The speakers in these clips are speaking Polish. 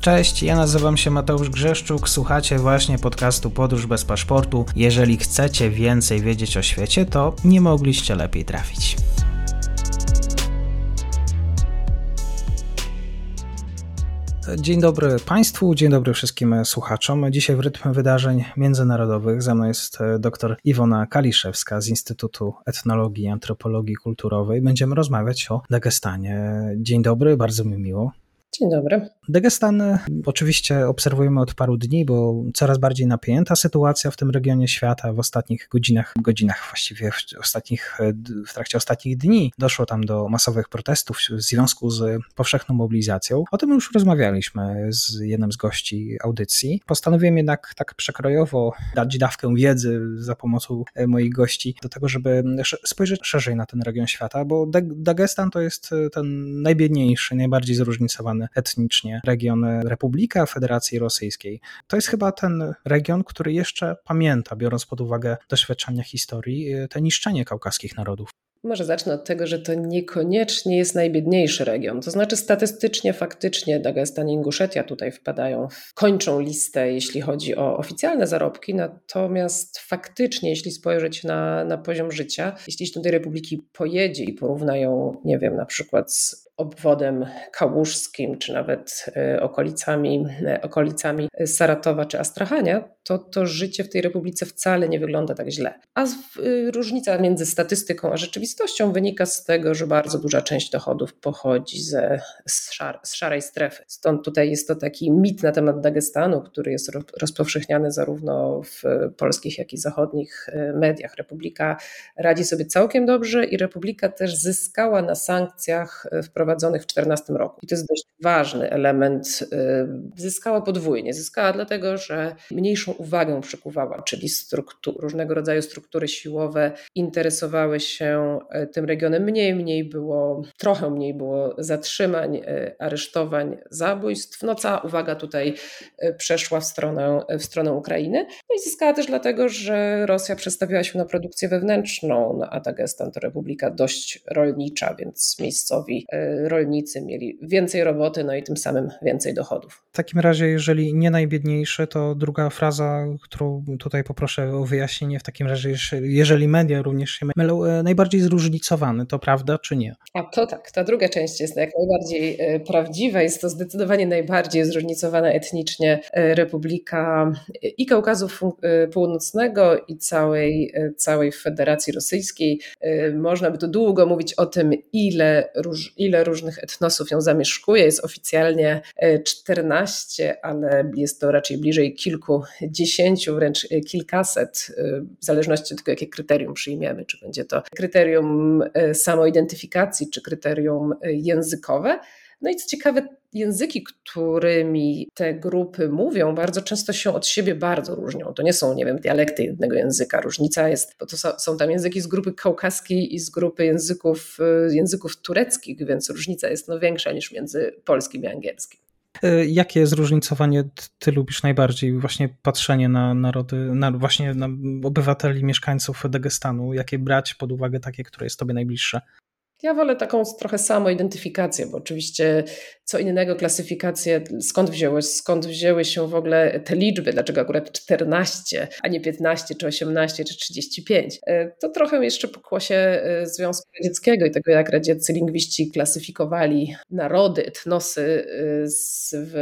Cześć, ja nazywam się Mateusz Grzeszczuk, słuchacie właśnie podcastu Podróż bez paszportu. Jeżeli chcecie więcej wiedzieć o świecie, to nie mogliście lepiej trafić. Dzień dobry Państwu, dzień dobry wszystkim słuchaczom. Dzisiaj w rytm wydarzeń międzynarodowych ze mną jest e, dr Iwona Kaliszewska z Instytutu Etnologii i Antropologii Kulturowej. Będziemy rozmawiać o Dagestanie. Dzień dobry, bardzo mi miło. Dzień dobry. Dagestan e, oczywiście obserwujemy od paru dni, bo coraz bardziej napięta sytuacja w tym regionie świata w ostatnich godzinach, godzinach właściwie w, ostatnich, e, w trakcie ostatnich dni doszło tam do masowych protestów w związku z powszechną mobilizacją. O tym już rozmawialiśmy z jednym z gości audycji. Postanowiłem jednak tak przekrojowo dać dawkę wiedzy za pomocą e, moich gości do tego, żeby spojrzeć szerzej na ten region świata, bo Dagestan to jest ten najbiedniejszy, najbardziej zróżnicowany etnicznie region Republika Federacji Rosyjskiej. To jest chyba ten region, który jeszcze pamięta, biorąc pod uwagę doświadczenia historii, te niszczenie kaukaskich narodów. Może zacznę od tego, że to niekoniecznie jest najbiedniejszy region. To znaczy statystycznie, faktycznie Dagestan i Inguszetia tutaj wpadają, kończą listę, jeśli chodzi o oficjalne zarobki, natomiast faktycznie, jeśli spojrzeć na, na poziom życia, jeśli się do tej republiki pojedzie i porówna ją, nie wiem, na przykład z obwodem kałużskim, czy nawet e, okolicami, e, okolicami Saratowa czy Astrachania, to to życie w tej republice wcale nie wygląda tak źle. A e, różnica między statystyką a rzeczywistością wynika z tego, że bardzo duża część dochodów pochodzi ze, z, szar, z szarej strefy. Stąd tutaj jest to taki mit na temat Dagestanu, który jest rozpowszechniany zarówno w polskich, jak i zachodnich mediach. Republika radzi sobie całkiem dobrze i Republika też zyskała na sankcjach wprowadzonych wprowadzonych w 2014 roku. I to jest dość ważny element. Y, zyskała podwójnie. Zyskała dlatego, że mniejszą uwagę przykuwała, czyli różnego rodzaju struktury siłowe interesowały się y, tym regionem mniej, mniej było, trochę mniej było zatrzymań, y, aresztowań, zabójstw. No cała uwaga tutaj przeszła w stronę, w stronę Ukrainy. No i zyskała też dlatego, że Rosja przestawiła się na produkcję wewnętrzną, no a Dagestan to republika dość rolnicza, więc miejscowi rolnicy mieli więcej roboty, no i tym samym więcej dochodów. W takim razie, jeżeli nie najbiedniejszy, to druga fraza, którą tutaj poproszę o wyjaśnienie, w takim razie, jeżeli media również się mylą, e, najbardziej zróżnicowany, to prawda czy nie? A to tak, ta druga część jest jak najbardziej e, prawdziwa, jest to zdecydowanie najbardziej zróżnicowana etnicznie e, Republika i Kaukazu Północnego i całej, całej Federacji Rosyjskiej. Można by tu długo mówić o tym, ile, róż, ile różnych etnosów ją zamieszkuje. Jest oficjalnie 14, e, ale jest to raczej bliżej kilkudziesięciu, wręcz e, kilkaset, e, w zależności od tego, jakie kryterium przyjmiemy. Czy będzie to kryterium samoidentyfikacji, czy kryterium językowe. No i co ciekawe, języki, którymi te grupy mówią, bardzo często się od siebie bardzo różnią. To nie są, nie wiem, dialekty jednego języka. Różnica jest, bo to są tam języki z grupy kaukaskiej i z grupy języków, y, języków tureckich, więc różnica jest no większa niż między polskim i angielskim. E, jakie zróżnicowanie ty lubisz najbardziej? Właśnie patrzenie na narody, na właśnie na obywateli, mieszkańców Dagestanu. Jakie brać pod uwagę takie, które jest tobie najbliższe? Ja wolę taką trochę samoidentyfikację, bo oczywiście co innego klasyfikację, skąd wzięły, skąd wzięły się w ogóle te liczby, dlaczego akurat 14, a nie 15, czy 18, czy 35. E, to trochę jeszcze pokłosie e, Związku Radzieckiego i tego, jak radzieccy lingwiści klasyfikowali narody, etnosy e, w,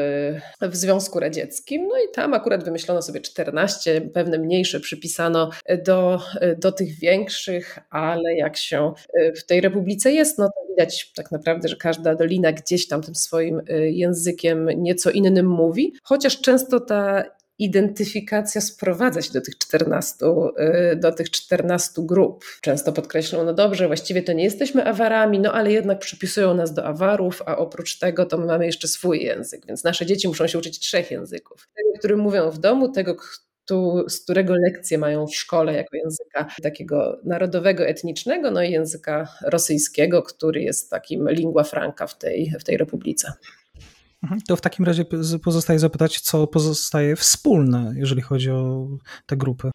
w Związku Radzieckim. No i tam akurat wymyślono sobie 14, pewne mniejsze przypisano do, do tych większych, ale jak się w tej Republice jest, no to widać tak naprawdę, że każda dolina gdzieś tam tym swoim y, językiem nieco innym mówi, chociaż często ta identyfikacja sprowadza się do tych 14, y, do tych 14 grup. Często podkreślą, no dobrze, właściwie to nie jesteśmy awarami, no ale jednak przypisują nas do awarów, a oprócz tego to my mamy jeszcze swój język, więc nasze dzieci muszą się uczyć trzech języków. Tego, który mówią w domu, tego, tu, z którego lekcje mają w szkole jako języka takiego narodowego, etnicznego, no i języka rosyjskiego, który jest takim lingua franca w tej, w tej republice. Mhm. To w takim razie pozostaje zapytać, co pozostaje wspólne, jeżeli chodzi o te grupy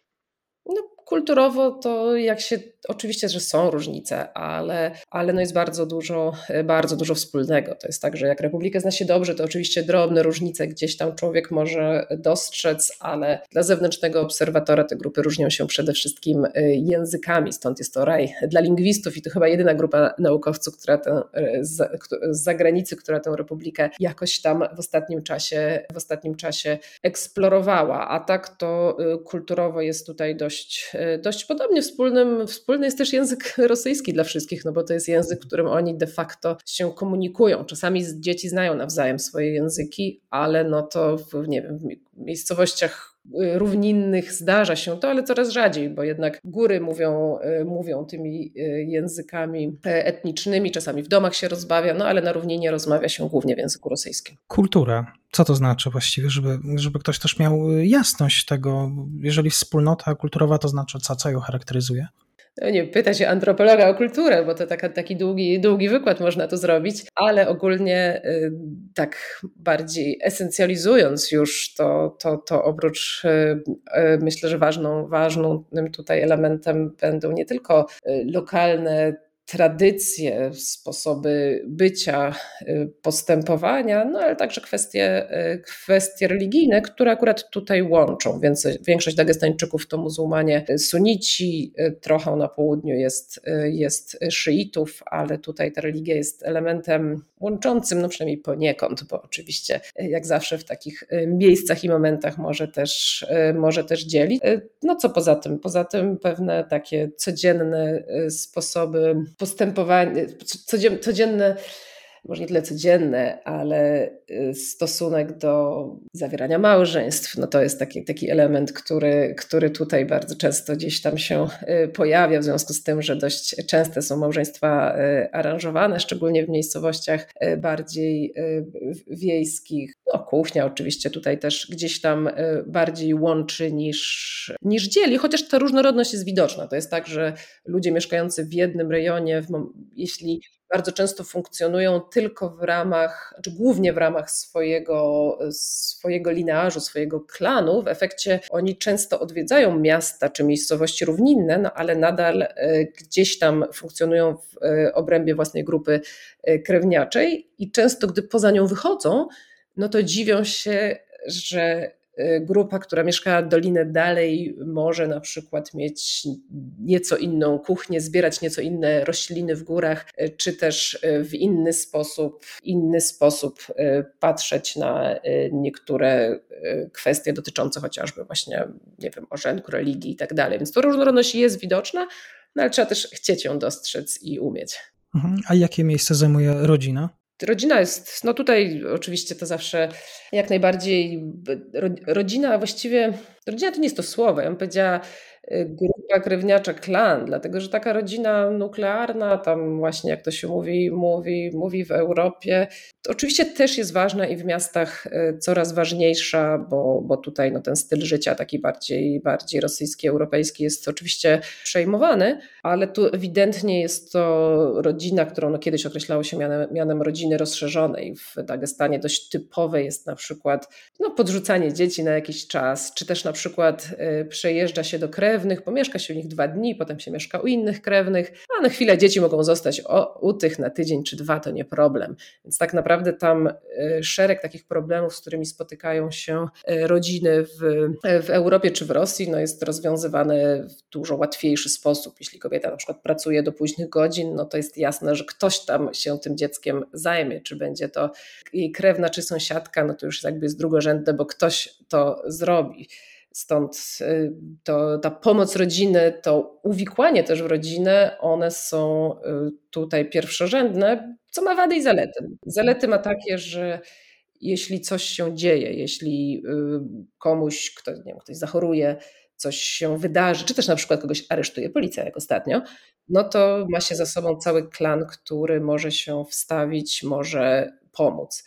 kulturowo to jak się, oczywiście, że są różnice, ale, ale no jest bardzo dużo, bardzo dużo wspólnego. To jest tak, że jak Republikę zna się dobrze, to oczywiście drobne różnice gdzieś tam człowiek może dostrzec, ale dla zewnętrznego obserwatora te grupy różnią się przede wszystkim y, językami, stąd jest to raj dla lingwistów i to chyba jedyna grupa naukowców, która tę, y, z, z zagranicy, która tę Republikę jakoś tam w ostatnim czasie, w ostatnim czasie eksplorowała, a tak to y, kulturowo jest tutaj dość, dość podobnie. Wspólnym, wspólny jest też język rosyjski dla wszystkich, no bo to jest język, którym oni de facto się komunikują. Czasami dzieci znają nawzajem swoje języki, ale no to w, nie wiem, w miejscowościach y, równinnych zdarza się to, ale coraz rzadziej, bo jednak góry mówią, y, mówią tymi y, językami e, etnicznymi, czasami w domach się rozmawia, no ale na równinie rozmawia się głównie w języku rosyjskim. Kultura. Co to znaczy właściwie, żeby, żeby ktoś też miał jasność tego, jeżeli wspólnota kulturowa to znaczy co, co ją charakteryzuje? No nie pyta się antropologa o kulturę, bo to taka, taki długi, długi wykład można tu zrobić, ale ogólnie y, tak bardziej esencjalizując już to, to, to oprócz y, y, myślę, że ważną, ważnym tutaj elementem będą nie tylko lokalne tradycje, sposoby bycia, y, postępowania, no ale także kwestie, y, kwestie religijne, które akurat tutaj łączą. Więc większość Dagestańczyków to muzułmanie sunici, y, trochę na południu jest, jest szyitów, ale tutaj ta religia jest elementem łączącym, no przynajmniej poniekąd, bo oczywiście jak zawsze w takich miejscach i momentach może też, może też dzielić. No co poza tym? Poza tym pewne takie codzienne sposoby postępowanie, codzienne, może nie tyle codzienne, ale y, stosunek do zawierania małżeństw, no to jest taki, taki element, który, który tutaj bardzo często gdzieś tam się y, pojawia, w związku z tym, że dość częste są małżeństwa y, aranżowane, szczególnie w miejscowościach bardziej wiejskich. No, kuchnia oczywiście tutaj też gdzieś tam bardziej łączy niż, niż dzieli, chociaż ta różnorodność jest widoczna. To jest tak, że ludzie mieszkający w jednym rejonie, jeśli bardzo często funkcjonują tylko w ramach, czy głównie w ramach swojego, swojego linearzu, swojego klanu. W efekcie oni często odwiedzają miasta czy miejscowości równinne, no ale nadal e, gdzieś tam funkcjonują w e, obrębie własnej grupy e, krewniaczej i często, gdy poza nią wychodzą, no to dziwią się, że grupa, która mieszkała dolinę dalej, może na przykład mieć nieco inną kuchnię, zbierać nieco inne rośliny w górach, y, czy też y, w inny sposób, inny sposób patrzeć na niektóre kwestie dotyczące chociażby właśnie, nie wiem, orzenku, religii i tak dalej. Więc to różnorodność jest widoczna, no ale trzeba też chcieć ją dostrzec i umieć. Mhm. A jakie miejsce zajmuje rodzina? Rodzina jest, no tutaj oczywiście to zawsze jak najbardziej, rodzina właściwie, rodzina to nie jest to słowo, ja bym powiedziała grupa krewniacza, klan, dlatego że taka rodzina nuklearna, tam właśnie jak to się mówi, mówi, mówi w Europie, oczywiście też jest ważna i w miastach y, coraz ważniejsza, bo, bo tutaj no, ten styl życia taki bardziej, bardziej rosyjski, europejski jest oczywiście przejmowany, ale tu ewidentnie jest to rodzina, którą no, kiedyś określało się mianem, mianem rodziny rozszerzonej. W Dagestanie dość typowe jest na przykład no, podrzucanie dzieci na jakiś czas, czy też na przykład y, przejeżdża się do krewnych, pomieszka się u nich dwa dni, potem się mieszka u innych krewnych, a na chwilę dzieci mogą zostać o, u tych na tydzień czy dwa, to nie problem. Więc tak naprawdę tam e, szereg takich problemów, z którymi spotykają się e, rodziny w, w Europie czy w Rosji, no jest rozwiązywane w dużo łatwiejszy sposób. Jeśli kobieta na przykład pracuje do późnych godzin, no to jest jasne, że ktoś tam się tym dzieckiem zajmie, czy będzie to jej krewna czy sąsiadka, no to już jakby jest drugorzędne, bo ktoś to zrobi. Stąd y, to, ta pomoc rodziny, to uwikłanie też w rodzinę, one są y, tutaj pierwszorzędne, co ma wady i zalety. Zalety ma takie, że jeśli coś się dzieje, jeśli y, komuś, kto, nie wiem, ktoś zachoruje, coś się wydarzy, czy też na przykład kogoś aresztuje policja, jak ostatnio, no to ma się za sobą cały klan, który może się wstawić, może pomóc.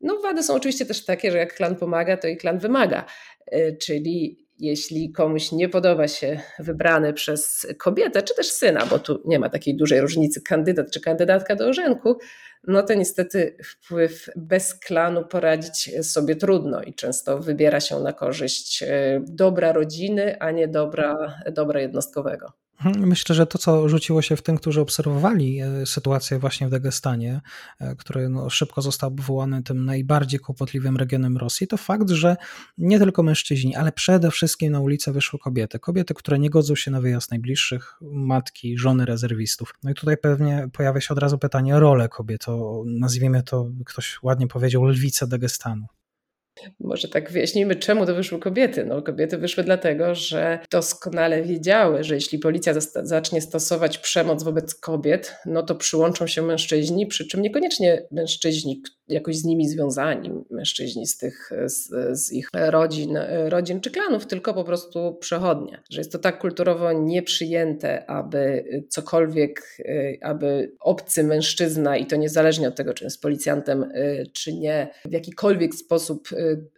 No, wady są oczywiście też takie, że jak klan pomaga, to i klan wymaga. E, czyli jeśli komuś nie podoba się wybrany przez kobietę, czy też syna, bo tu nie ma takiej dużej różnicy kandydat czy kandydatka do orzenku, no to niestety wpływ bez klanu poradzić sobie trudno i często wybiera się na korzyść e, dobra rodziny, a nie dobra, dobra jednostkowego. Myślę, że to, co rzuciło się w tym, którzy obserwowali e, sytuację właśnie w Dagestanie, e, który no szybko został obwołany tym najbardziej kłopotliwym regionem Rosji, to fakt, że nie tylko mężczyźni, ale przede wszystkim na ulicę wyszły kobiety. Kobiety, które nie godzą się na wyjazd najbliższych, matki, żony rezerwistów. No i tutaj pewnie pojawia się od razu pytanie o rolę kobiet, o, nazwijmy to, ktoś ładnie powiedział, lwice Dagestanu. Może tak wyjaśnijmy, czemu to wyszły kobiety. No, kobiety wyszły dlatego, że doskonale wiedziały, że jeśli policja zacznie stosować przemoc wobec kobiet, no to przyłączą się mężczyźni, przy czym niekoniecznie mężczyźni jakoś z nimi związani, mężczyźni z tych, z, z ich rodzin, rodzin czy klanów, tylko po prostu przechodnie. Że jest to tak kulturowo nieprzyjęte, aby cokolwiek, aby obcy mężczyzna i to niezależnie od tego, czy jest policjantem, czy nie, w jakikolwiek sposób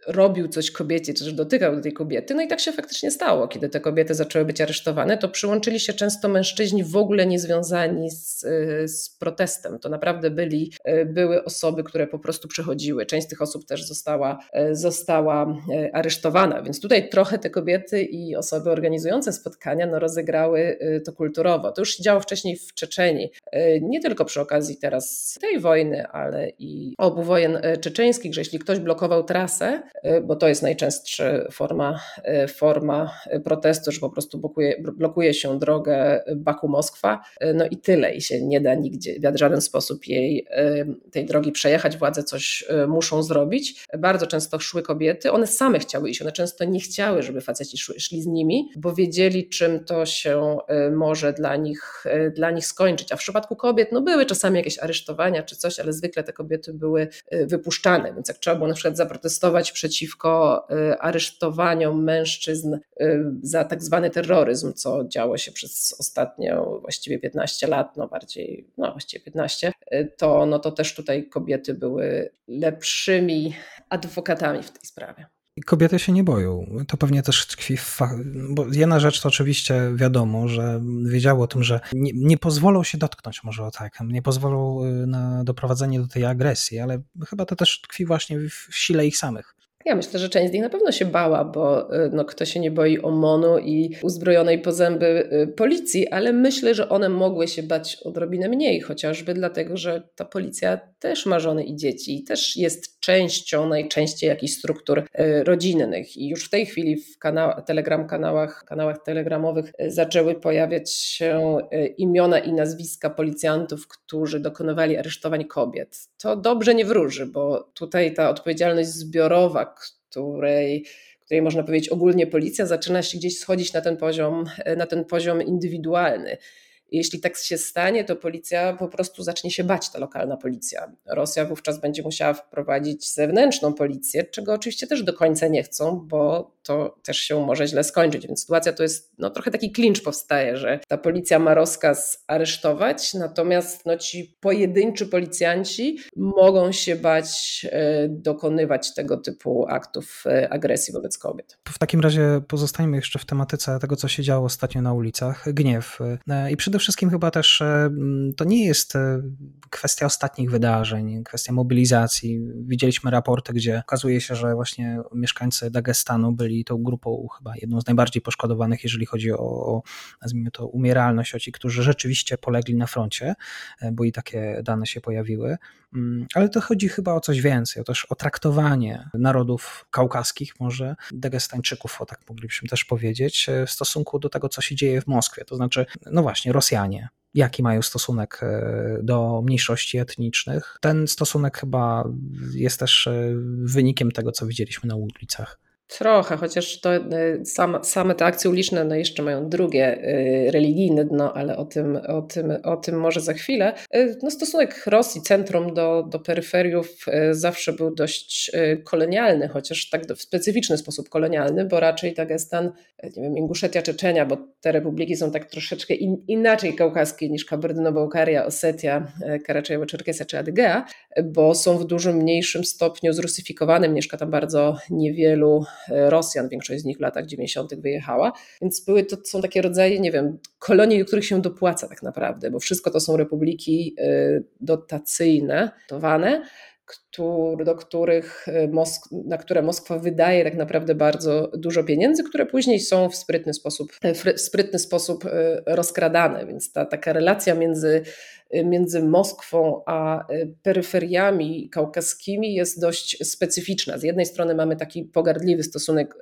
robił coś kobiecie, czy dotykał do tej kobiety. No i tak się faktycznie stało. Kiedy te kobiety zaczęły być aresztowane, to przyłączyli się często mężczyźni w ogóle niezwiązani z, z protestem. To naprawdę byli, były osoby, które po prostu przechodziły. Część z tych osób też została, została aresztowana, więc tutaj trochę te kobiety i osoby organizujące spotkania no, rozegrały to kulturowo. To już się działo wcześniej w Czeczeni. Nie tylko przy okazji teraz tej wojny, ale i obu wojen czeczeńskich, że jeśli ktoś blokował trasę, bo to jest najczęstsza forma, forma protestu, że po prostu blokuje, blokuje się drogę Baku-Moskwa, no i tyle i się nie da nigdzie w żaden sposób jej tej drogi przejechać, władze coś muszą zrobić. Bardzo często szły kobiety, one same chciały iść, one często nie chciały, żeby faceci szli, szli z nimi, bo wiedzieli czym to się może dla nich, dla nich skończyć, a w przypadku kobiet no były czasami jakieś aresztowania czy coś, ale zwykle te kobiety były wypuszczane, więc jak trzeba było na przykład zaprotestować protestować przeciwko y, aresztowaniom mężczyzn y, za tak zwany terroryzm, co działo się przez ostatnio właściwie 15 lat, no bardziej, no właściwie 15, y, to, no to też tutaj kobiety były lepszymi adwokatami w tej sprawie. Kobiety się nie boją. To pewnie też tkwi w fach... Bo jedna rzecz to oczywiście wiadomo, że wiedziało o tym, że nie, nie, pozwolą się dotknąć, może o tak, nie pozwolą y, na doprowadzenie do tej agresji, ale chyba to też tkwi właśnie w sile ich samych. Ja myślę, że część z nich na pewno się bała, bo y, no, kto się nie boi OMON-u i uzbrojonej po zęby y, policji, ale myślę, że one mogły się bać odrobinę mniej, chociażby dlatego, że ta policja też ma żony i dzieci i też jest częścią najczęściej jakichś struktur y, rodzinnych. I już w tej chwili w kanał, telegram kanałach, kanałach telegramowych zaczęły pojawiać się imiona i nazwiska policjantów, którzy dokonywali aresztowań kobiet. To dobrze nie wróży, bo tutaj ta odpowiedzialność zbiorowa, której, której można powiedzieć ogólnie policja zaczyna się gdzieś schodzić na ten poziom, na ten poziom indywidualny. Jeśli tak się stanie, to policja po prostu zacznie się bać, ta lokalna policja. Rosja wówczas będzie musiała wprowadzić zewnętrzną policję, czego oczywiście też do końca nie chcą, bo to też się może źle skończyć. Więc sytuacja to jest, no trochę taki klincz powstaje, że ta policja ma rozkaz aresztować, natomiast no, ci pojedynczy policjanci mogą się bać e, dokonywać tego typu aktów e, agresji wobec kobiet. W takim razie pozostańmy jeszcze w tematyce tego, co się działo ostatnio na ulicach. Gniew. E, I przede wszystkim chyba też to nie jest kwestia ostatnich wydarzeń, kwestia mobilizacji. Widzieliśmy raporty, gdzie okazuje się, że właśnie mieszkańcy Dagestanu byli tą grupą chyba jedną z najbardziej poszkodowanych, jeżeli chodzi o, nazwijmy to, umieralność, o ci, którzy rzeczywiście polegli na froncie, e, bo i takie dane się pojawiły. Mm, ale to chodzi chyba o coś więcej, o też o traktowanie narodów kaukaskich, może Dagestańczyków, o tak moglibyśmy też powiedzieć, e, w stosunku do tego, co się dzieje w Moskwie. To znaczy, no właśnie, Rosjanie, jaki mają stosunek e, do mniejszości etnicznych. Ten stosunek chyba jest też wynikiem tego, co widzieliśmy na ulicach. Trochę, chociaż to y, same, same te akcje uliczne no jeszcze mają drugie y, religijne dno, ale o tym, o, tym, o tym może za chwilę. Y, no stosunek Rosji, centrum do, do peryferiów zawsze był dość kolonialny, chociaż tak w specyficzny sposób kolonialny, bo raczej Dagestan, nie wiem, Inguszetia, Czeczenia, bo te republiki są tak troszeczkę in, inaczej kaukaskie niż Kabardyno-Bałkaria, Osetia, Karaczajewo-Czerkesja czy Adygea, bo są w dużo mniejszym stopniu zrusyfikowane, mieszka tam bardzo niewielu Rosjan, większość z nich w latach 90. wyjechała, więc były to są takie rodzaje, nie wiem, kolonii, do których się dopłaca tak naprawdę, bo wszystko to są republiki dotacyjne, dotowane, do których e, Mosk na które Moskwa wydaje tak naprawdę bardzo dużo pieniędzy, które później są w sprytny sposób, e, w sprytny sposób e, rozkradane. Więc ta taka relacja między, między Moskwą a peryferiami kaukaskimi jest dość specyficzna. Z jednej strony mamy taki pogardliwy stosunek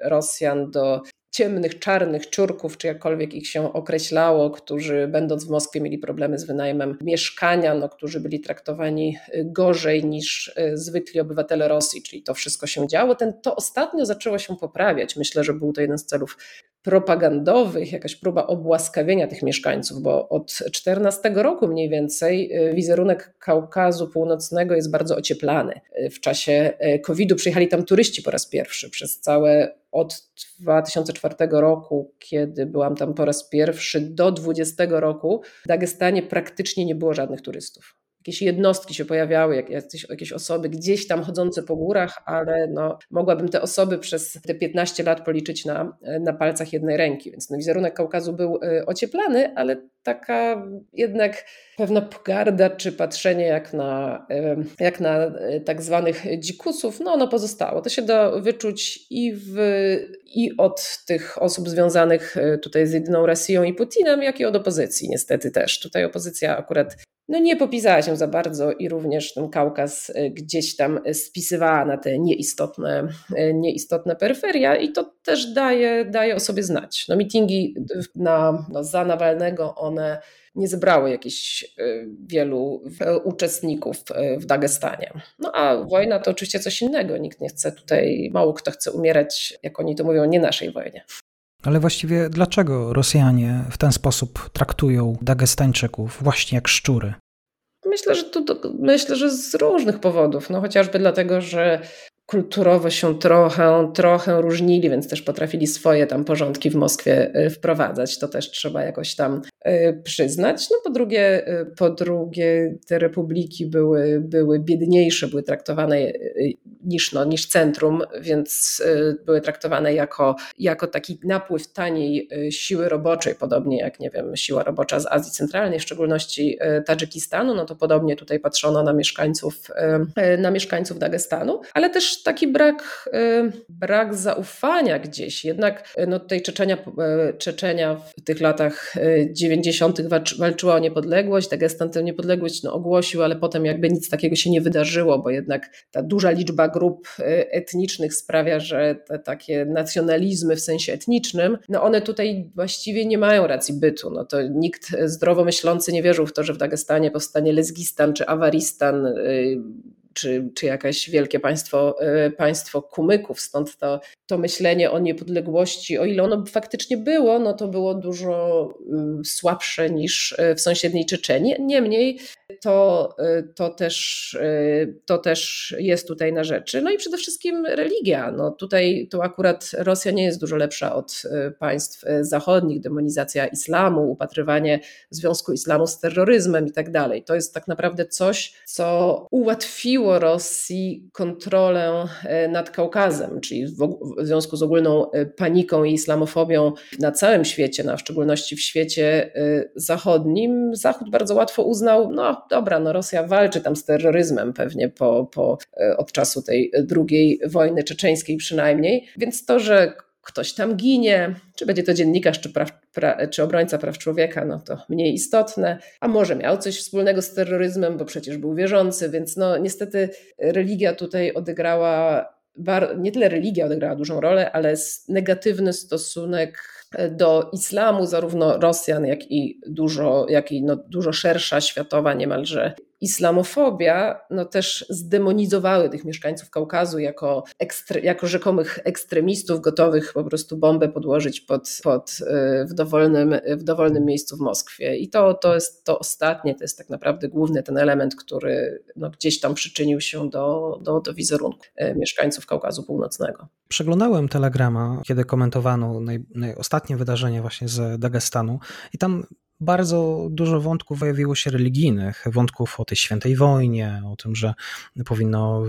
Rosjan do ciemnych, czarnych czurków, czy jakkolwiek ich się określało, którzy będąc w Moskwie mieli problemy z wynajmem mieszkania, no, którzy byli traktowani y, gorzej niż y, zwykli obywatele Rosji, czyli to wszystko się działo. Ten, to ostatnio zaczęło się poprawiać. Myślę, że był to jeden z celów propagandowych, jakaś próba obłaskawienia tych mieszkańców, bo od 14 roku mniej więcej y, wizerunek Kaukazu Północnego jest bardzo ocieplany. W czasie COVID-u przyjechali tam turyści po raz pierwszy. Przez całe od 2004 roku, kiedy byłam tam po raz pierwszy, do 2020 roku w Dagestanie praktycznie nie było żadnych turystów. Jakieś jednostki się pojawiały, jakieś, jakieś osoby gdzieś tam chodzące po górach, ale no, mogłabym te osoby przez te 15 lat policzyć na, na palcach jednej ręki. Więc no, wizerunek Kaukazu był y, ocieplany, ale taka jednak pewna pogarda czy patrzenie jak na, jak na e, tak zwanych dzikusów, no ono pozostało. To się da wyczuć i, w, i od tych osób związanych tutaj z jedyną Rosją i Putinem, jak i od opozycji niestety też. Tutaj opozycja akurat no nie popisała się za bardzo i również ten Kaukaz e, gdzieś tam spisywała na te nieistotne, nieistotne peryferia i to też daje, daje o sobie znać. No mitingi na, no, za Nawalnego, one nie zebrały jakichś y, wielu uczestników y, w Dagestanie. No a wojna to oczywiście coś innego. Nikt nie chce tutaj, mało kto chce umierać, jak oni to mówią, nie naszej wojnie. Ale właściwie dlaczego Rosjanie w ten sposób traktują Dagestańczyków właśnie jak szczury? Myślę, że to, myślę, że z różnych powodów. No chociażby dlatego, że kulturowo się trochę, trochę różnili, więc też potrafili swoje tam porządki w Moskwie y, wprowadzać. To też trzeba jakoś tam y, przyznać. No po drugie, y, po drugie te republiki były, były biedniejsze, były traktowane niż, no, niż centrum, więc były traktowane jako, jako taki napływ taniej siły roboczej, podobnie jak, nie wiem, siła robocza z Azji Centralnej, w szczególności Tadżykistanu, no to podobnie tutaj patrzono na mieszkańców, na mieszkańców Dagestanu, ale też taki brak, y, brak zaufania gdzieś. Jednak y, no, tutaj Czeczenia, y, Czeczenia w tych latach 90. walczyła o niepodległość, Dagestan tę niepodległość no, ogłosił, ale potem jakby nic takiego się nie wydarzyło, bo jednak ta duża liczba grup etnicznych sprawia, że te takie nacjonalizmy w sensie etnicznym, no one tutaj właściwie nie mają racji bytu. No to nikt zdrowo myślący nie wierzył w to, że w Dagestanie powstanie Lezgistan czy Awaristan, czy, czy jakieś wielkie państwo, e, państwo kumyków, stąd to, to myślenie o niepodległości, o ile ono faktycznie było, no to było dużo mm, słabsze niż e, w sąsiedniej Czeczeni. Niemniej to, e, to, też, to też jest tutaj na rzeczy. No i przede wszystkim religia. No tutaj to akurat Rosja nie jest dużo lepsza od państw zachodnich, demonizacja islamu, upatrywanie związku islamu z terroryzmem i tak dalej. To jest tak naprawdę coś, co ułatwiło Rosji kontrolę nad Kaukazem, czyli w, związku z ogólną paniką i islamofobią na całym świecie, no, w szczególności w świecie zachodnim, Zachód bardzo łatwo uznał, no dobra, no Rosja walczy tam z terroryzmem pewnie po, po, od czasu tej drugiej wojny czeczeńskiej przynajmniej, więc to, że ktoś tam ginie, czy będzie to dziennikarz, czy, praw, pra, czy obrońca praw człowieka, no to mniej istotne, a może miał coś wspólnego z terroryzmem, bo przecież był wierzący, więc no niestety religia tutaj odegrała, nie tyle religia odegrała dużą rolę, ale negatywny stosunek do islamu, zarówno Rosjan, jak i dużo, jak i no dużo szersza światowa niemalże islamofobia no też zdemonizowały tych mieszkańców Kaukazu jako, ekstre, jako rzekomych ekstremistów gotowych po prostu bombę podłożyć pod, pod, y, w, dowolnym, w dowolnym miejscu w Moskwie. I to, to jest to ostatnie, to jest tak naprawdę główny ten element, który no gdzieś tam przyczynił się do, do, do wizerunku y, mieszkańców Kaukazu Północnego. Przeglądałem telegrama, kiedy komentowano naj, ostatnie wydarzenie właśnie z Dagestanu i tam bardzo dużo wątków pojawiło się religijnych, wątków o tej świętej wojnie, o tym, że powinno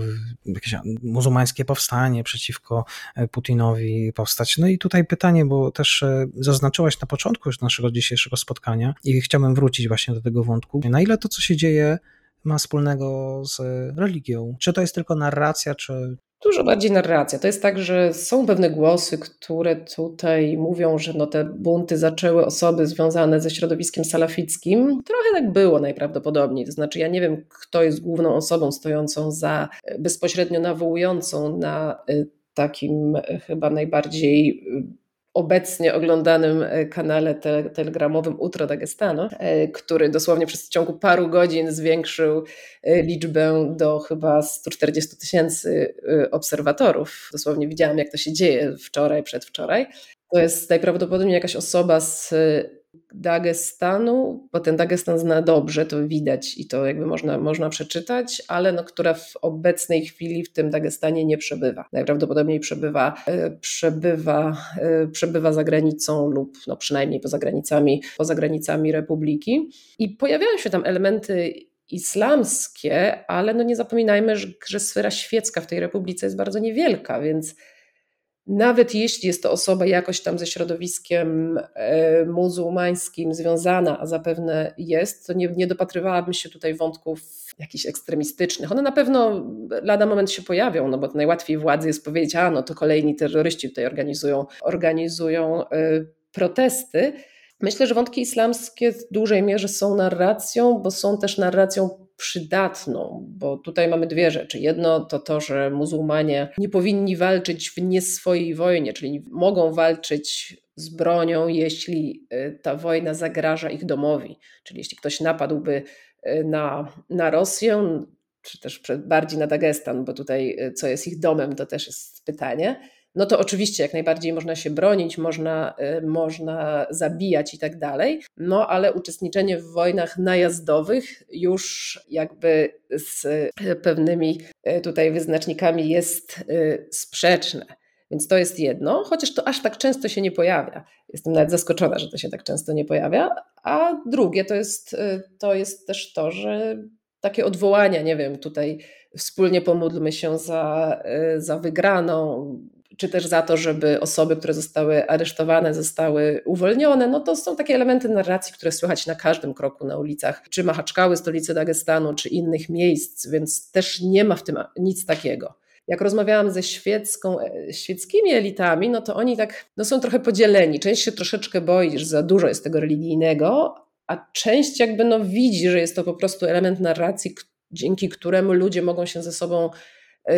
jakieś muzułmańskie powstanie przeciwko Putinowi powstać. No i tutaj pytanie, bo też zaznaczyłaś na początku już naszego dzisiejszego spotkania i chciałbym wrócić właśnie do tego wątku. Na ile to, co się dzieje, ma wspólnego z religią? Czy to jest tylko narracja, czy Dużo bardziej narracja. To jest tak, że są pewne głosy, które tutaj mówią, że no te bunty zaczęły osoby związane ze środowiskiem salafickim. Trochę tak było najprawdopodobniej. To znaczy, ja nie wiem, kto jest główną osobą stojącą za, bezpośrednio nawołującą na y, takim y, chyba najbardziej y, obecnie oglądanym e, kanale te, telegramowym Utro Dagestano, e, który dosłownie przez ciągu paru godzin zwiększył e, liczbę do chyba 140 tysięcy obserwatorów. Dosłownie widziałam, jak to się dzieje wczoraj, przedwczoraj. To jest najprawdopodobniej jakaś osoba z Dagestanu, bo ten Dagestan zna dobrze, to widać i to jakby można, można przeczytać, ale no, która w obecnej chwili w tym Dagestanie nie przebywa. Najprawdopodobniej przebywa, e, przebywa, e, przebywa za granicą lub no, przynajmniej poza granicami, poza granicami Republiki. I pojawiają się tam elementy islamskie, ale no nie zapominajmy, że, że sfera świecka w tej republice jest bardzo niewielka, więc nawet jeśli jest to osoba jakoś tam ze środowiskiem e, muzułmańskim związana, a zapewne jest, to nie, nie dopatrywałabym się tutaj wątków jakichś ekstremistycznych. One na pewno lada moment się pojawią, no bo najłatwiej władzy jest powiedzieć, a no to kolejni terroryści tutaj organizują, organizują e, protesty. Myślę, że wątki islamskie w dużej mierze są narracją, bo są też narracją przydatną, bo tutaj mamy dwie rzeczy. Jedno to to, że muzułmanie nie powinni walczyć w nie swojej wojnie, czyli mogą walczyć z bronią, jeśli y, ta wojna zagraża ich domowi. Czyli jeśli ktoś napadłby y, na, na Rosję, czy też bardziej na Dagestan, bo tutaj y, co jest ich domem, to też jest pytanie no to oczywiście jak najbardziej można się bronić, można, y, można zabijać i tak dalej, no ale uczestniczenie w wojnach najazdowych już jakby z y, pewnymi y, tutaj wyznacznikami jest sprzeczne. Więc to jest jedno, chociaż to aż tak często się nie pojawia. Jestem nawet zaskoczona, że to się tak często nie pojawia. A drugie to jest, to jest też to, że takie odwołania, nie wiem, tutaj wspólnie pomódlmy się za, za wygraną, czy też za to, żeby osoby, które zostały aresztowane, zostały uwolnione, no to są takie elementy narracji, które słychać na każdym kroku na ulicach, czy Machaczkały, stolicy Dagestanu, czy innych miejsc, więc też nie ma w tym nic takiego. Jak rozmawiałam ze świecką, e, świeckimi elitami, no to oni tak no są trochę podzieleni. Część się troszeczkę boi, że za dużo jest tego religijnego, a część jakby no widzi, że jest to po prostu element narracji, dzięki któremu ludzie mogą się ze sobą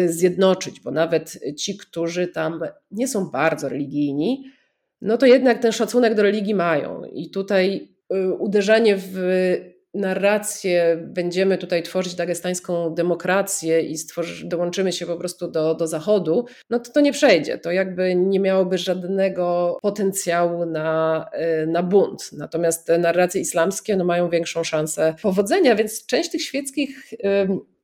zjednoczyć, bo nawet ci, którzy tam nie są bardzo religijni, no to jednak ten szacunek do religii mają. I tutaj e, uderzanie w narrację, będziemy tutaj tworzyć dagestańską demokrację i stworzy, dołączymy się po prostu do, do Zachodu, no to to nie przejdzie. To jakby nie miałoby żadnego potencjału na, e, na bunt. Natomiast te narracje islamskie no, mają większą szansę powodzenia, więc część tych świeckich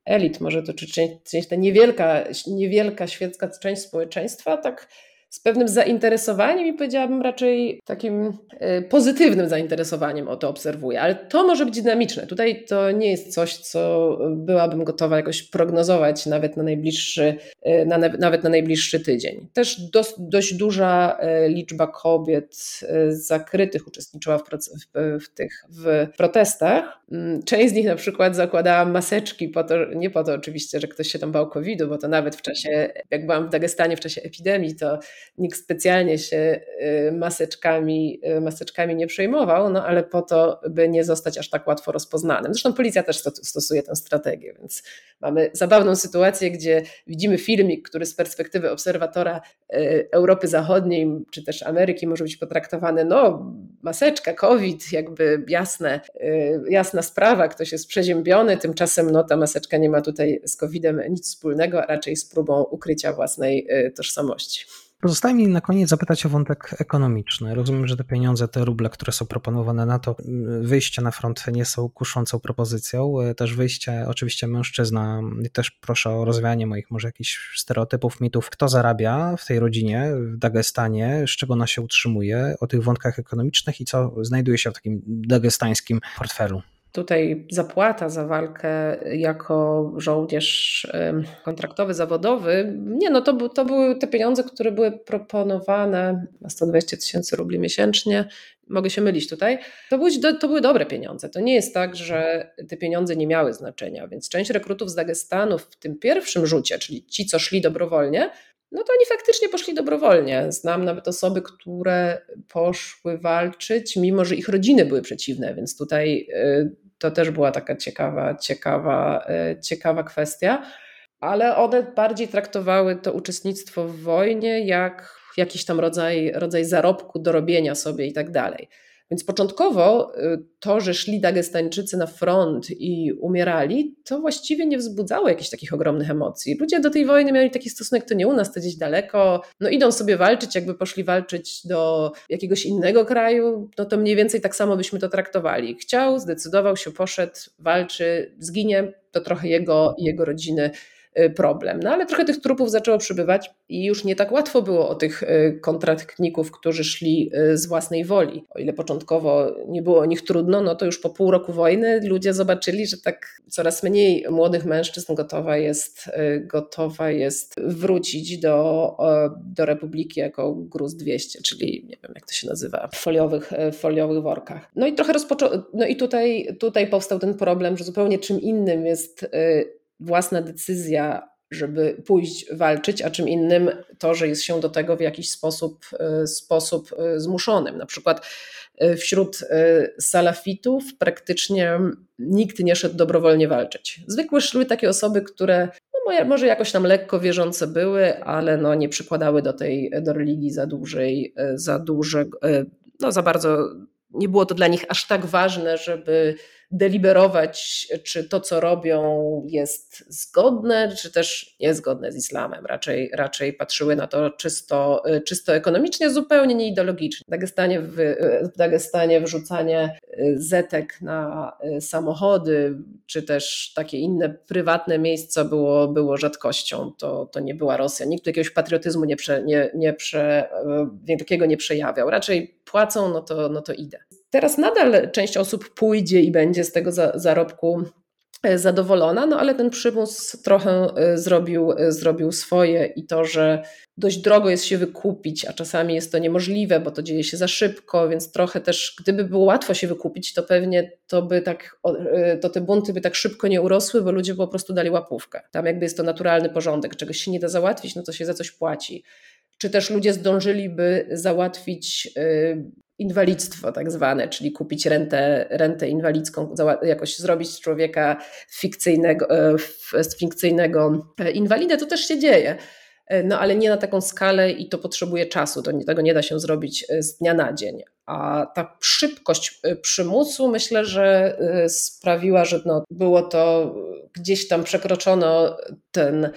elit, może to czy część, część ta niewielka, niewielka świecka część społeczeństwa, tak z pewnym zainteresowaniem i powiedziałabym raczej takim e, pozytywnym zainteresowaniem o to obserwuję. Ale to może być dynamiczne. Tutaj to nie jest coś, co byłabym gotowa jakoś prognozować nawet na najbliższy, e, na, nawet na najbliższy tydzień. Też dość, dość duża e, liczba kobiet zakrytych uczestniczyła w, w, w, tych w protestach. Mm, część z nich na przykład zakładała maseczki, po to, nie po to oczywiście, że ktoś się tam bał COVID-u, bo to nawet w czasie, jak byłam w Dagestanie w czasie epidemii, to nikt specjalnie się y, maseczkami, y, maseczkami nie przejmował, no ale po to, by nie zostać aż tak łatwo rozpoznanym. Zresztą policja też stosuje tę strategię, więc mamy zabawną sytuację, gdzie widzimy filmik, który z perspektywy obserwatora y, Europy Zachodniej czy też Ameryki może być potraktowany, no maseczka, COVID, jakby jasne, jasna sprawa, ktoś jest przeziębiony, tymczasem no, ta maseczka nie ma tutaj z COVID-em nic wspólnego, a raczej z próbą ukrycia własnej tożsamości. Pozostaje mi na koniec zapytać o wątek ekonomiczny. Rozumiem, że te pieniądze, te ruble, które są proponowane na to, wyjście na front nie są kuszącą propozycją. Też wyjście, oczywiście mężczyzna, też proszę o rozwianie moich może jakichś stereotypów, mitów. Kto zarabia w tej rodzinie w Dagestanie, z czego ona się utrzymuje, o tych wątkach ekonomicznych i co znajduje się w takim dagestańskim portfelu. Tutaj zapłata za walkę jako żołnierz kontraktowy, zawodowy, nie no, to, to były te pieniądze, które były proponowane na 120 tysięcy rubli miesięcznie. Mogę się mylić tutaj. To były, to były dobre pieniądze. To nie jest tak, że te pieniądze nie miały znaczenia, więc część rekrutów z Dagestanu w tym pierwszym rzucie, czyli ci, co szli dobrowolnie, no to oni faktycznie poszli dobrowolnie. Znam nawet osoby, które poszły walczyć, mimo że ich rodziny były przeciwne, więc tutaj y, to też była taka ciekawa, ciekawa, y, ciekawa kwestia. Ale one bardziej traktowały to uczestnictwo w wojnie jak jakiś tam rodzaj, rodzaj zarobku do robienia sobie i tak dalej. Więc początkowo y, to, że szli Dagestańczycy na front i umierali, to właściwie nie wzbudzało jakichś takich ogromnych emocji. Ludzie do tej wojny mieli taki stosunek, to nie u nas, to gdzieś daleko. No idą sobie walczyć, jakby poszli walczyć do jakiegoś innego kraju, no to mniej więcej tak samo byśmy to traktowali. Chciał, zdecydował się, poszedł, walczy, zginie, to trochę jego, jego rodziny problem. No ale trochę tych trupów zaczęło przybywać i już nie tak łatwo było o tych y, kontraktników, którzy szli y, z własnej woli. O ile początkowo nie było o nich trudno, no to już po pół roku wojny ludzie zobaczyli, że tak coraz mniej młodych mężczyzn gotowa jest, gotowa jest wrócić do, do Republiki jako gruz 200, czyli nie wiem jak to się nazywa, w foliowych, foliowych workach. No i trochę rozpoczął, no i tutaj, tutaj powstał ten problem, że zupełnie czym innym jest własna decyzja, żeby pójść walczyć, a czym innym to, że jest się do tego w jakiś sposób, e, sposób e, zmuszonym. Na przykład e, wśród salafitów praktycznie nikt nie szedł dobrowolnie walczyć. Zwykle szły takie osoby, które no może jakoś tam lekko wierzące były, ale no nie przykładały do tej do religii za dużej, za duże, no za bardzo nie było to dla nich aż tak ważne, żeby deliberować, czy to, co robią, jest zgodne, czy też niezgodne z islamem. Raczej, raczej patrzyły na to czysto, czysto ekonomicznie, zupełnie nie ideologicznie. W Dagestanie, w, w Dagestanie wrzucanie zetek na samochody, czy też takie inne prywatne miejsca było, było rzadkością. To, to nie była Rosja. Nikt jakiegoś patriotyzmu nie, prze, nie, nie prze, wielkiego nie przejawiał. Raczej płacą, no to, no to idę. Teraz nadal część osób pójdzie i będzie z tego zarobku e, zadowolona, no ale ten przymus trochę e, zrobił, e, zrobił swoje i to, że dość drogo jest się wykupić, a czasami jest to niemożliwe, bo to dzieje się za szybko, więc trochę też, gdyby było łatwo się wykupić, to pewnie to by tak, to te bunty by tak szybko nie urosły, bo ludzie po prostu dali łapówkę. Tam jakby jest to naturalny porządek, czegoś się nie da załatwić, no to się za coś płaci czy też ludzie zdążyliby załatwić inwalidztwo tak zwane, czyli kupić rentę, rentę inwalidzką, jakoś zrobić z człowieka fikcyjnego, e, fikcyjnego e, inwalidę, to też się dzieje. E, no ale nie na taką skalę i to potrzebuje czasu, to, tego nie da się zrobić z dnia na dzień. A ta szybkość przymusu myślę, że sprawiła, że no, było to gdzieś tam przekroczono ten,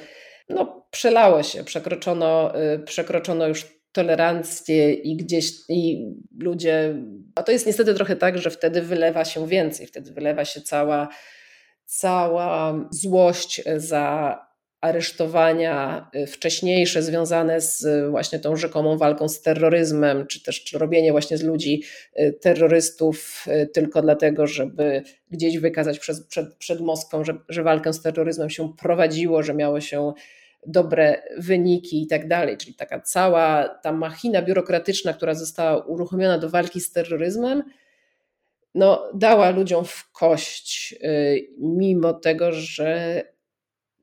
no przelało się, przekroczono, przekroczono już tolerancję i gdzieś i ludzie. A to jest niestety trochę tak, że wtedy wylewa się więcej, wtedy wylewa się cała, cała złość za aresztowania wcześniejsze związane z właśnie tą rzekomą walką z terroryzmem, czy też czy robienie właśnie z ludzi y, terrorystów y, tylko dlatego, żeby gdzieś wykazać przed, przed, przed Moskwą, że, że walkę z terroryzmem się prowadziło, że miało się dobre wyniki i tak dalej. Czyli taka cała ta machina biurokratyczna, która została uruchomiona do walki z terroryzmem, no, dała ludziom w kość, y, mimo tego, że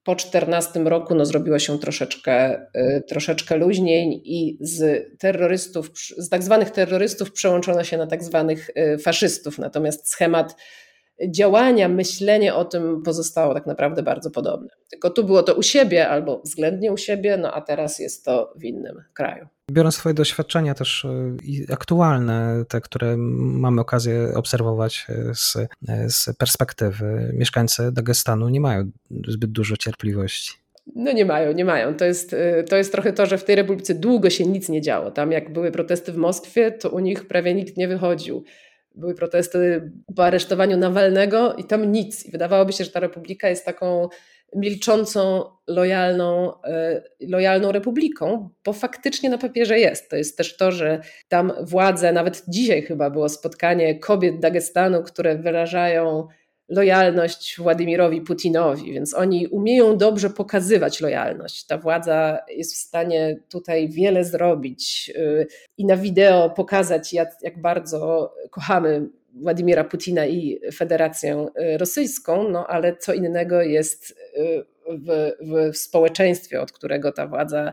po 14 roku no, zrobiło się troszeczkę, y, troszeczkę luźniej i z terrorystów, z tak zwanych terrorystów przełączono się na tak zwanych y, faszystów. Natomiast schemat działania, myślenie o tym pozostało tak naprawdę bardzo podobne. Tylko tu było to u siebie albo względnie u siebie, no a teraz jest to w innym kraju. Biorąc swoje doświadczenia też e, aktualne, te, które mamy okazję obserwować e, z, e, z perspektywy, mieszkańcy Dagestanu nie mają zbyt dużo cierpliwości. No nie mają, nie mają. To jest, y, to jest trochę to, że w tej republice długo się nic nie działo. Tam jak były protesty w Moskwie, to u nich prawie nikt nie wychodził. Były protesty po aresztowaniu Nawalnego i tam nic. I wydawałoby się, że ta republika jest taką milczącą, lojalną, y, lojalną republiką, bo faktycznie na papierze jest. To jest też to, że tam władze, nawet dzisiaj chyba było spotkanie kobiet Dagestanu, które wyrażają lojalność Władimirowi Putinowi, więc oni umieją dobrze pokazywać lojalność. Ta władza jest w stanie tutaj wiele zrobić y, i na wideo pokazać, jak, jak bardzo kochamy Władimira Putina i Federację y, Rosyjską, no ale co innego jest y, w, w społeczeństwie, od którego ta władza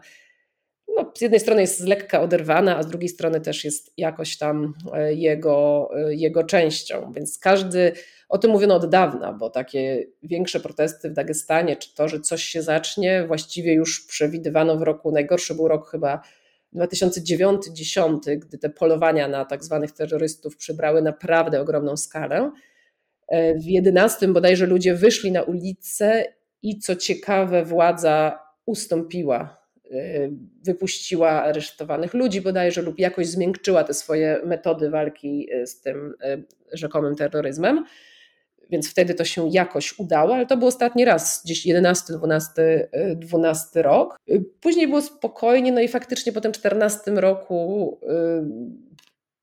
no, z jednej strony jest lekka oderwana, a z drugiej strony też jest jakoś tam jego, jego częścią. Więc każdy o tym mówiono od dawna, bo takie większe protesty w Dagestanie, czy to, że coś się zacznie, właściwie już przewidywano w roku, najgorszy był rok chyba 2009-2010, gdy te polowania na tak zwanych terrorystów przybrały naprawdę ogromną skalę. E, w 11 bodajże ludzie wyszli na ulicę i co ciekawe, władza ustąpiła, e, wypuściła aresztowanych ludzi bodajże lub jakoś zmiękczyła te swoje metody walki e, z tym rzekomym terroryzmem więc wtedy to się jakoś udało, ale to był ostatni raz, gdzieś 11, 12, 12 rok. Później było spokojnie, no i faktycznie po tym 14 roku y,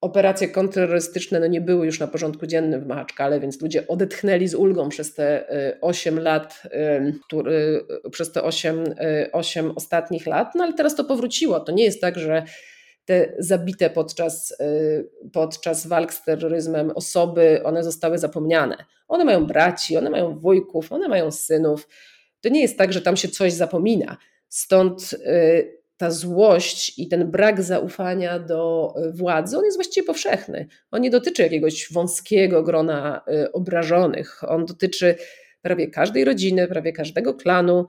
operacje kontrterrorystyczne no nie były już na porządku dziennym w Mahaczkale, więc ludzie odetchnęli z ulgą przez te 8 y, lat, y, przez te 8, 8 ostatnich lat, no ale teraz to powróciło. To nie jest tak, że te zabite podczas, y, podczas walk z terroryzmem osoby, one zostały zapomniane. One mają braci, one mają wujków, one mają synów. To nie jest tak, że tam się coś zapomina. Stąd y, ta złość i ten brak zaufania do y, władzy, on jest właściwie powszechny. On nie dotyczy jakiegoś wąskiego grona obrażonych. On dotyczy prawie każdej rodziny, prawie każdego klanu.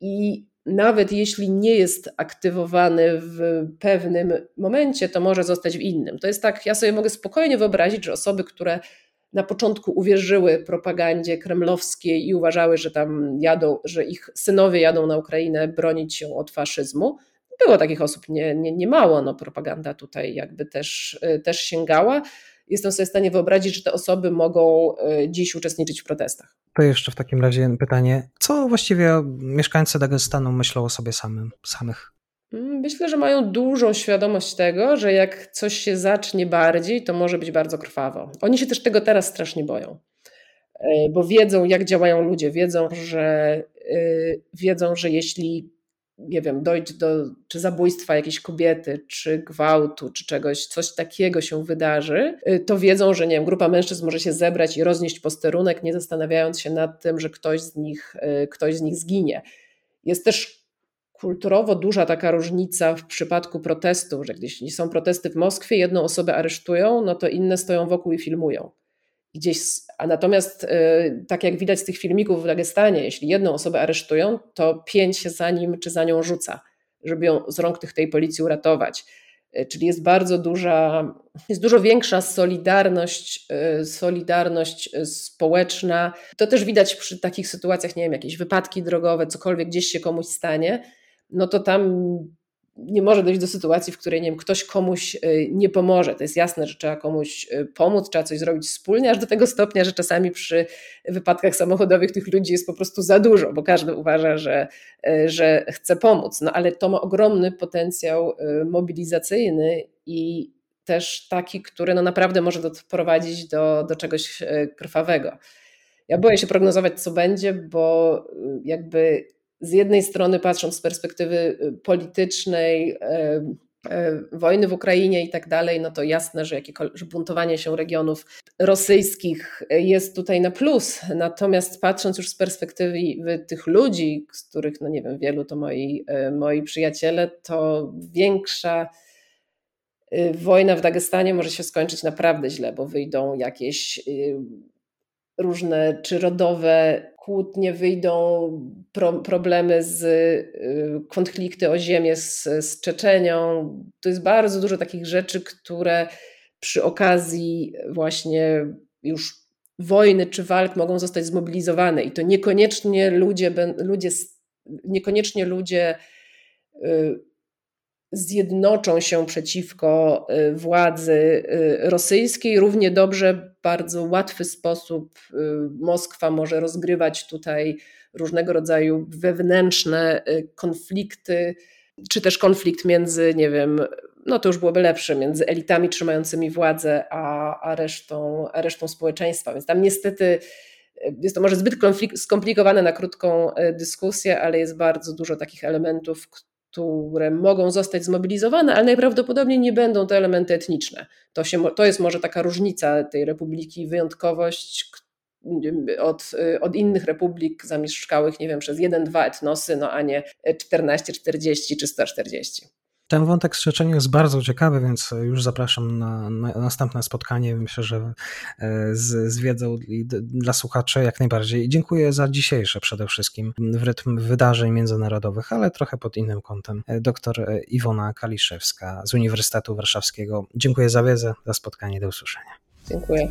I nawet jeśli nie jest aktywowany w pewnym momencie, to może zostać w innym. To jest tak, ja sobie mogę spokojnie wyobrazić, że osoby, które na początku uwierzyły propagandzie kremlowskiej i uważały, że tam jadą, że ich synowie jadą na Ukrainę bronić się od faszyzmu. Było takich osób nie, nie, nie mało, no propaganda tutaj jakby też, też sięgała. Jestem sobie w stanie wyobrazić, że te osoby mogą e, dziś uczestniczyć w protestach. To jeszcze w takim razie pytanie, co właściwie mieszkańcy Dagestanu myślą o sobie samym, samych? Mm, myślę, że mają dużą świadomość tego, że jak coś się zacznie bardziej, to może być bardzo krwawo. Oni się też tego teraz strasznie boją, e, bo wiedzą, jak działają ludzie, wiedzą, że, e, wiedzą, że jeśli nie wiem, dojdzie do czy zabójstwa jakiejś kobiety, czy gwałtu, czy czegoś, coś takiego się wydarzy, y, to wiedzą, że nie wiem, grupa mężczyzn może się zebrać i roznieść posterunek, nie zastanawiając się nad tym, że ktoś z nich, ktoś z nich zginie. Jest też kulturowo duża taka różnica w przypadku protestów, że gdzieś są protesty w Moskwie, jedną osobę aresztują, no to inne stoją wokół i filmują gdzieś, a natomiast y, tak jak widać z tych filmików w Dagestanie, jeśli jedną osobę aresztują, to pięć się za nim czy za nią rzuca, żeby ją z rąk tych tej policji uratować. Y, czyli jest bardzo duża, jest dużo większa solidarność, y, solidarność społeczna. To też widać przy takich sytuacjach, nie wiem, jakieś wypadki drogowe, cokolwiek gdzieś się komuś stanie, no to tam nie może dojść do sytuacji, w której nie wiem, ktoś komuś y, nie pomoże. To jest jasne, że trzeba komuś y, pomóc, trzeba coś zrobić wspólnie, aż do tego stopnia, że czasami przy wypadkach samochodowych tych ludzi jest po prostu za dużo, bo każdy uważa, że, y, że chce pomóc. No ale to ma ogromny potencjał mobilizacyjny i też taki, który no naprawdę może doprowadzić do, do czegoś krwawego. Ja boję się prognozować, co będzie, bo jakby z jednej strony patrząc z perspektywy y, politycznej, wojny w Ukrainie i tak dalej, no to jasne, że, że buntowanie się regionów rosyjskich jest tutaj na plus. Natomiast patrząc już z perspektywy tych ludzi, z których, no nie wiem, wielu to moi, y, moi przyjaciele, to większa y, wojna w Dagestanie może się skończyć naprawdę źle, bo wyjdą jakieś różne czy rodowe kłótnie, wyjdą pro, problemy z y, konflikty o ziemię z, z Czeczenią. To jest bardzo dużo takich rzeczy, które przy okazji właśnie już wojny czy walk mogą zostać zmobilizowane i to niekoniecznie ludzie, ludzie niekoniecznie ludzie zjednoczą się przeciwko y, władzy y, rosyjskiej. Równie dobrze, bardzo łatwy sposób y, Moskwa może rozgrywać tutaj różnego rodzaju wewnętrzne konflikty, czy też konflikt między, nie wiem, no to już byłoby lepsze, między elitami trzymającymi władzę, a, a, resztą, a resztą społeczeństwa. Więc tam niestety jest to może zbyt skomplikowane na krótką dyskusję, ale jest bardzo dużo takich elementów, które mogą zostać zmobilizowane, ale najprawdopodobniej nie będą to elementy etniczne. To, się, to jest może taka różnica tej republiki, wyjątkowość od, od innych republik zamieszkałych, nie wiem, przez jeden, dwa etnosy, no a nie 14, 40 czy 140. Ten wątek z jest bardzo ciekawy, więc już zapraszam na, na następne spotkanie. Myślę, że e, z, z wiedzą dla słuchaczy jak najbardziej. Dziękuję za dzisiejsze przede wszystkim w rytm wydarzeń międzynarodowych, ale trochę pod innym kątem. E, doktor e, Iwona Kaliszewska z Uniwersytetu Warszawskiego. Dziękuję za wiedzę, za spotkanie. Do usłyszenia. Dziękuję.